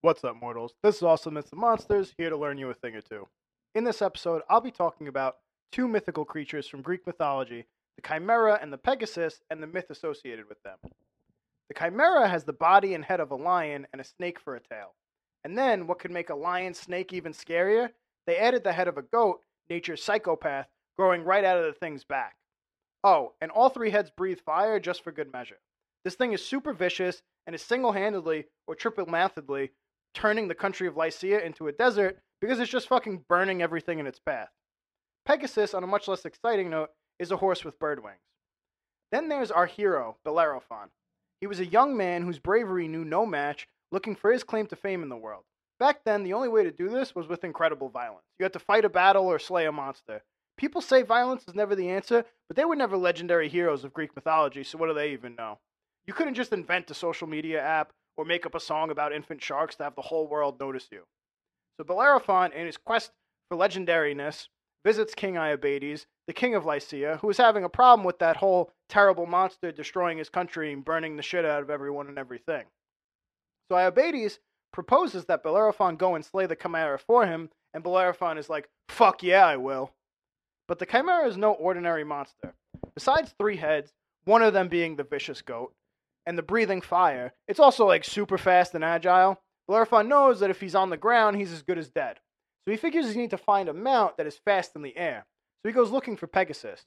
What's up, mortals? This is Awesome Myths and Monsters, here to learn you a thing or two. In this episode, I'll be talking about two mythical creatures from Greek mythology the Chimera and the Pegasus, and the myth associated with them. The Chimera has the body and head of a lion and a snake for a tail. And then, what could make a lion snake even scarier? They added the head of a goat, nature's psychopath, growing right out of the thing's back. Oh, and all three heads breathe fire just for good measure. This thing is super vicious and is single handedly or triple mathodly turning the country of Lycia into a desert because it's just fucking burning everything in its path. Pegasus, on a much less exciting note, is a horse with bird wings. Then there's our hero, Bellerophon. He was a young man whose bravery knew no match, looking for his claim to fame in the world. Back then, the only way to do this was with incredible violence. You had to fight a battle or slay a monster. People say violence is never the answer, but they were never legendary heroes of Greek mythology, so what do they even know? You couldn't just invent a social media app or make up a song about infant sharks to have the whole world notice you. So Bellerophon, in his quest for legendariness, visits King Iobates, the king of Lycia, who is having a problem with that whole terrible monster destroying his country and burning the shit out of everyone and everything. So Iobates proposes that Bellerophon go and slay the Chimera for him, and Bellerophon is like, fuck yeah, I will. But the Chimera is no ordinary monster. Besides three heads, one of them being the vicious goat, and the breathing fire, it's also like super fast and agile. Bellerophon knows that if he's on the ground, he's as good as dead. So he figures he needs to find a mount that is fast in the air. So he goes looking for Pegasus.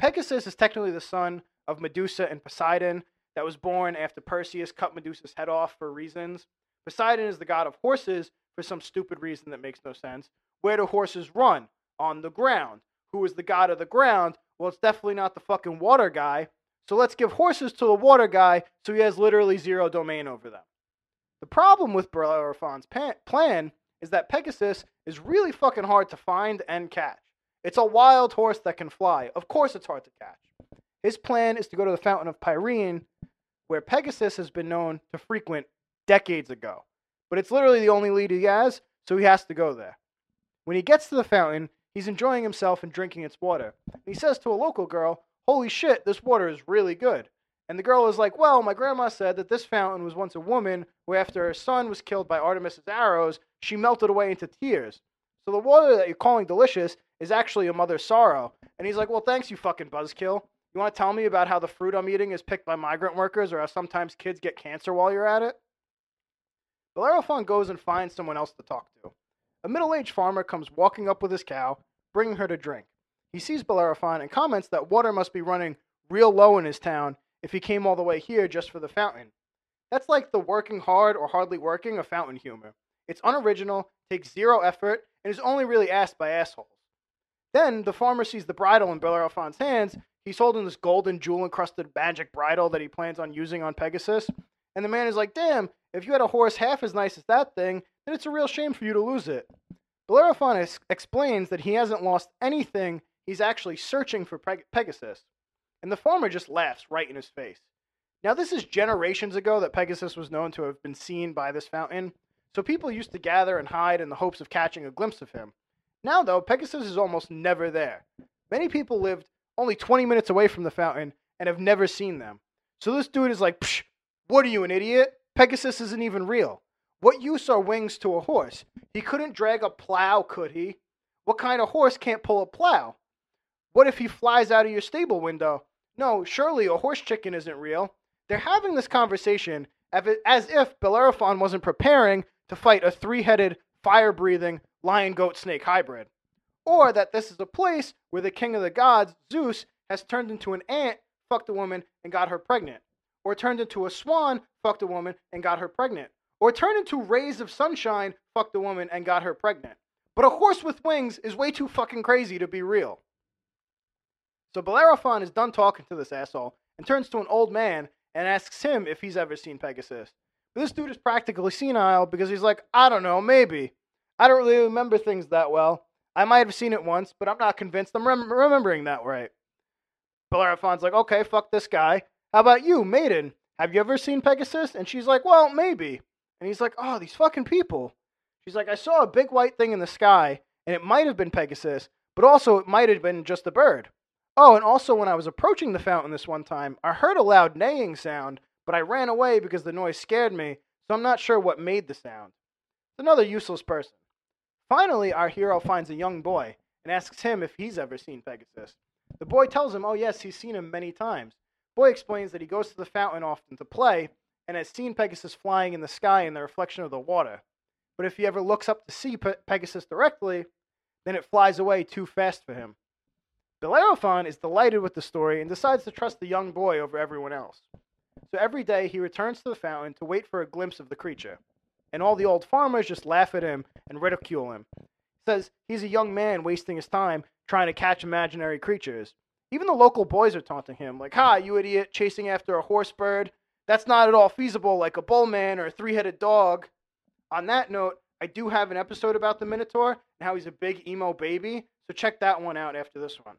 Pegasus is technically the son of Medusa and Poseidon that was born after Perseus cut Medusa's head off for reasons. Poseidon is the god of horses for some stupid reason that makes no sense. Where do horses run? On the ground. Who is the god of the ground? Well, it's definitely not the fucking water guy. So let's give horses to the water guy so he has literally zero domain over them. The problem with Bellerophon's plan is that Pegasus is really fucking hard to find and catch. It's a wild horse that can fly. Of course, it's hard to catch. His plan is to go to the Fountain of Pirene, where Pegasus has been known to frequent decades ago. But it's literally the only lead he has, so he has to go there. When he gets to the fountain, he's enjoying himself and drinking its water. He says to a local girl, Holy shit, this water is really good. And the girl is like, Well, my grandma said that this fountain was once a woman who, after her son was killed by Artemis's arrows, she melted away into tears. So the water that you're calling delicious is actually a mother's sorrow. And he's like, Well, thanks, you fucking buzzkill. You want to tell me about how the fruit I'm eating is picked by migrant workers or how sometimes kids get cancer while you're at it? Bellerophon goes and finds someone else to talk to. A middle aged farmer comes walking up with his cow, bringing her to drink. He sees Bellerophon and comments that water must be running real low in his town if he came all the way here just for the fountain. That's like the working hard or hardly working of fountain humor. It's unoriginal, takes zero effort, and is only really asked by assholes. Then the farmer sees the bridle in Bellerophon's hands. He's holding this golden jewel encrusted magic bridle that he plans on using on Pegasus. And the man is like, damn, if you had a horse half as nice as that thing, then it's a real shame for you to lose it. Bellerophon ex- explains that he hasn't lost anything, he's actually searching for Peg- Pegasus. And the farmer just laughs right in his face. Now, this is generations ago that Pegasus was known to have been seen by this fountain, so people used to gather and hide in the hopes of catching a glimpse of him. Now, though, Pegasus is almost never there. Many people lived only 20 minutes away from the fountain and have never seen them. So this dude is like, Psh, what are you, an idiot? Pegasus isn't even real. What use are wings to a horse? He couldn't drag a plow, could he? What kind of horse can't pull a plow? What if he flies out of your stable window? No, surely a horse chicken isn't real. They're having this conversation as if Bellerophon wasn't preparing to fight a three headed, fire breathing, lion goat snake hybrid. Or that this is a place where the king of the gods, Zeus, has turned into an ant, fucked a woman, and got her pregnant. Or turned into a swan, fucked a woman, and got her pregnant. Or turned into rays of sunshine, fucked a woman, and got her pregnant. But a horse with wings is way too fucking crazy to be real. So Bellerophon is done talking to this asshole and turns to an old man and asks him if he's ever seen Pegasus. But this dude is practically senile because he's like, I don't know, maybe. I don't really remember things that well. I might have seen it once, but I'm not convinced I'm rem- remembering that right. Bellerophon's like, okay, fuck this guy. How about you, maiden? Have you ever seen Pegasus? And she's like, well, maybe. And he's like, oh, these fucking people. She's like, I saw a big white thing in the sky, and it might have been Pegasus, but also it might have been just a bird. Oh, and also when I was approaching the fountain this one time, I heard a loud neighing sound, but I ran away because the noise scared me, so I'm not sure what made the sound. It's another useless person. Finally, our hero finds a young boy and asks him if he's ever seen Pegasus. The boy tells him, oh, yes, he's seen him many times. Boy explains that he goes to the fountain often to play and has seen Pegasus flying in the sky in the reflection of the water. But if he ever looks up to see Pe- Pegasus directly, then it flies away too fast for him. Bellerophon is delighted with the story and decides to trust the young boy over everyone else. So every day he returns to the fountain to wait for a glimpse of the creature. And all the old farmers just laugh at him and ridicule him. Says he's a young man wasting his time trying to catch imaginary creatures. Even the local boys are taunting him, like, Ha, you idiot, chasing after a horse bird. That's not at all feasible like a bull man or a three headed dog. On that note, I do have an episode about the Minotaur and how he's a big emo baby, so check that one out after this one.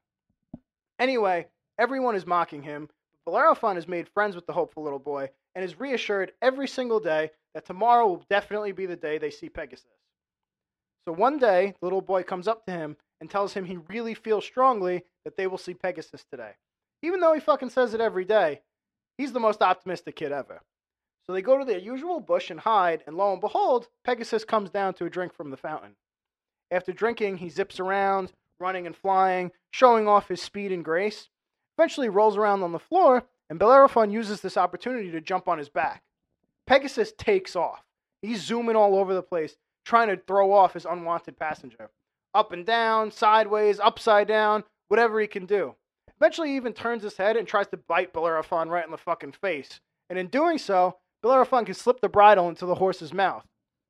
Anyway, everyone is mocking him, but Bellerophon has made friends with the hopeful little boy and is reassured every single day that tomorrow will definitely be the day they see Pegasus. So one day, the little boy comes up to him and tells him he really feels strongly that they will see Pegasus today. Even though he fucking says it every day, he's the most optimistic kid ever. So they go to their usual bush and hide, and lo and behold, Pegasus comes down to a drink from the fountain. After drinking, he zips around, running and flying, showing off his speed and grace. Eventually rolls around on the floor, and Bellerophon uses this opportunity to jump on his back. Pegasus takes off. He's zooming all over the place, trying to throw off his unwanted passenger. Up and down, sideways, upside down, whatever he can do. Eventually, he even turns his head and tries to bite Bellerophon right in the fucking face. And in doing so, Bellerophon can slip the bridle into the horse's mouth.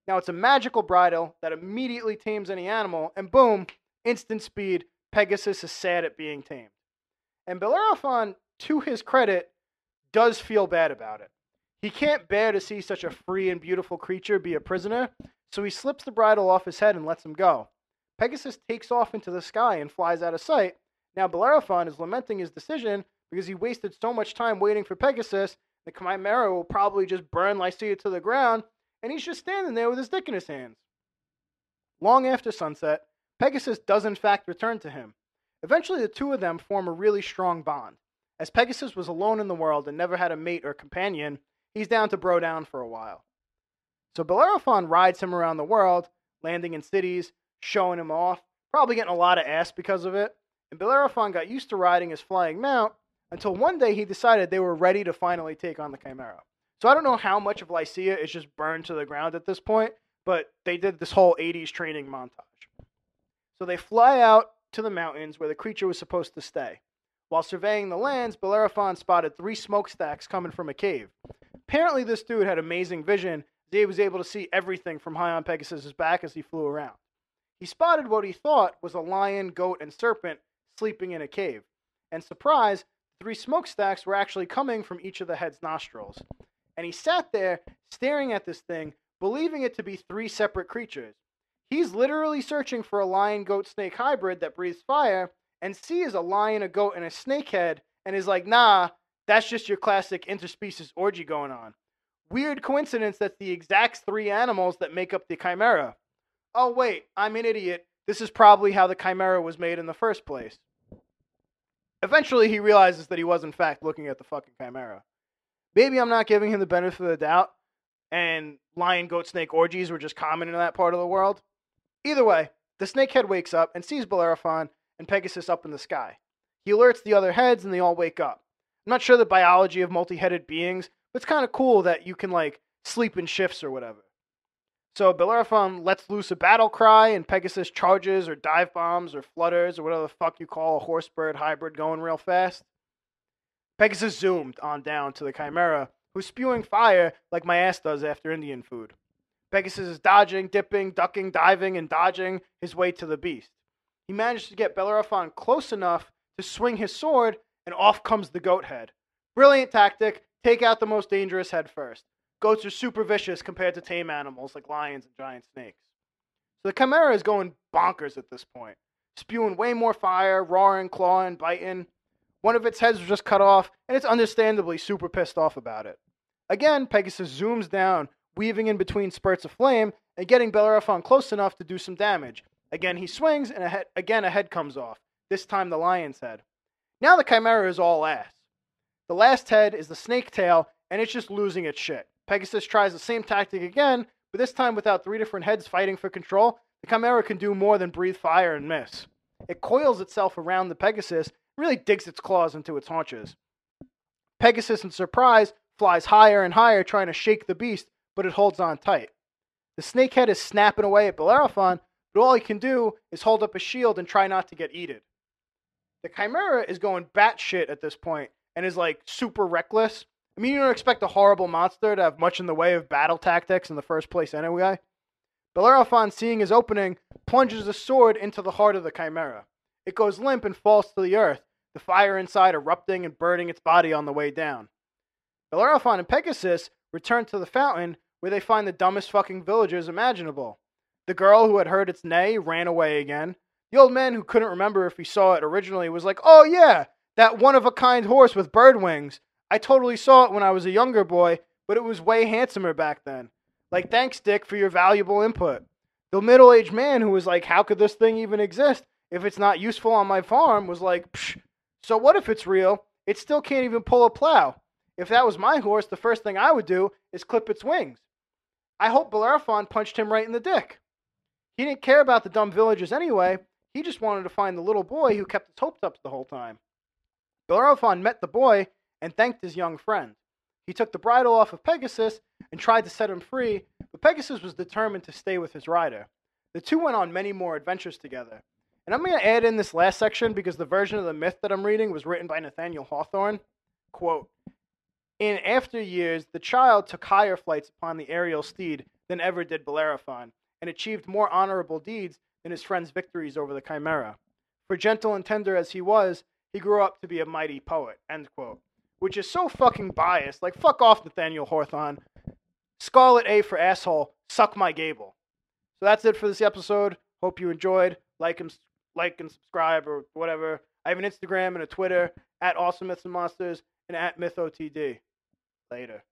Now, it's a magical bridle that immediately tames any animal, and boom, instant speed, Pegasus is sad at being tamed. And Bellerophon, to his credit, does feel bad about it. He can't bear to see such a free and beautiful creature be a prisoner, so he slips the bridle off his head and lets him go. Pegasus takes off into the sky and flies out of sight. Now Bellerophon is lamenting his decision because he wasted so much time waiting for Pegasus. The Chimera will probably just burn Lycia to the ground, and he's just standing there with his dick in his hands. Long after sunset, Pegasus does in fact return to him. Eventually, the two of them form a really strong bond. As Pegasus was alone in the world and never had a mate or companion, he's down to bro down for a while. So Bellerophon rides him around the world, landing in cities, showing him off, probably getting a lot of ass because of it. And Bellerophon got used to riding his flying mount until one day he decided they were ready to finally take on the Chimera. So I don't know how much of Lycia is just burned to the ground at this point, but they did this whole 80s training montage. So they fly out to the mountains where the creature was supposed to stay. While surveying the lands, Bellerophon spotted three smokestacks coming from a cave. Apparently, this dude had amazing vision. He was able to see everything from high on Pegasus's back as he flew around. He spotted what he thought was a lion, goat, and serpent sleeping in a cave. And surprise, three smokestacks were actually coming from each of the head's nostrils. And he sat there staring at this thing, believing it to be three separate creatures. He's literally searching for a lion goat snake hybrid that breathes fire, and sees a lion, a goat, and a snake head and is like, nah, that's just your classic interspecies orgy going on. Weird coincidence that's the exact three animals that make up the chimera. Oh, wait, I'm an idiot. This is probably how the chimera was made in the first place. Eventually, he realizes that he was, in fact, looking at the fucking chimera. Maybe I'm not giving him the benefit of the doubt, and lion, goat, snake orgies were just common in that part of the world. Either way, the snakehead wakes up and sees Bellerophon and Pegasus up in the sky. He alerts the other heads and they all wake up. I'm not sure the biology of multi headed beings, but it's kind of cool that you can, like, sleep in shifts or whatever. So Bellerophon lets loose a battle cry, and Pegasus charges or dive bombs or flutters or whatever the fuck you call a horse bird hybrid going real fast. Pegasus zoomed on down to the Chimera, who's spewing fire like my ass does after Indian food. Pegasus is dodging, dipping, ducking, diving, and dodging his way to the beast. He manages to get Bellerophon close enough to swing his sword, and off comes the goat head. Brilliant tactic. Take out the most dangerous head first. Goats are super vicious compared to tame animals like lions and giant snakes. So the Chimera is going bonkers at this point, spewing way more fire, roaring, clawing, biting. One of its heads was just cut off, and it's understandably super pissed off about it. Again, Pegasus zooms down, weaving in between spurts of flame and getting Bellerophon close enough to do some damage. Again, he swings, and a head, again a head comes off. This time the lion's head. Now the Chimera is all ass. The last head is the snake tail, and it's just losing its shit. Pegasus tries the same tactic again, but this time without three different heads fighting for control, the Chimera can do more than breathe fire and miss. It coils itself around the Pegasus really digs its claws into its haunches. Pegasus, in surprise, flies higher and higher, trying to shake the beast, but it holds on tight. The snakehead is snapping away at Bellerophon, but all he can do is hold up a shield and try not to get eaten. The Chimera is going batshit at this point and is like super reckless. I mean, you don't expect a horrible monster to have much in the way of battle tactics in the first place anyway. Bellerophon, seeing his opening, plunges a sword into the heart of the Chimera. It goes limp and falls to the earth, the fire inside erupting and burning its body on the way down. Bellerophon and Pegasus return to the fountain where they find the dumbest fucking villagers imaginable. The girl who had heard its neigh ran away again. The old man who couldn't remember if he saw it originally was like, Oh, yeah, that one of a kind horse with bird wings. I totally saw it when I was a younger boy, but it was way handsomer back then. Like, thanks, Dick, for your valuable input. The middle aged man who was like, How could this thing even exist if it's not useful on my farm was like, Psh, so what if it's real? It still can't even pull a plow. If that was my horse, the first thing I would do is clip its wings. I hope Bellerophon punched him right in the dick. He didn't care about the dumb villagers anyway. He just wanted to find the little boy who kept his hopes up the whole time. Bellerophon met the boy and thanked his young friend. He took the bridle off of Pegasus and tried to set him free, but Pegasus was determined to stay with his rider. The two went on many more adventures together. And I'm going to add in this last section because the version of the myth that I'm reading was written by Nathaniel Hawthorne. Quote In after years, the child took higher flights upon the aerial steed than ever did Bellerophon, and achieved more honorable deeds than his friend's victories over the Chimera. For gentle and tender as he was, he grew up to be a mighty poet. End quote. Which is so fucking biased. Like, fuck off, Nathaniel Hawthorne. Scarlet A for asshole. Suck my gable. So that's it for this episode. Hope you enjoyed. Like and like and subscribe or whatever. I have an Instagram and a Twitter at Awesome Myths and Monsters and at MythOTD. Later.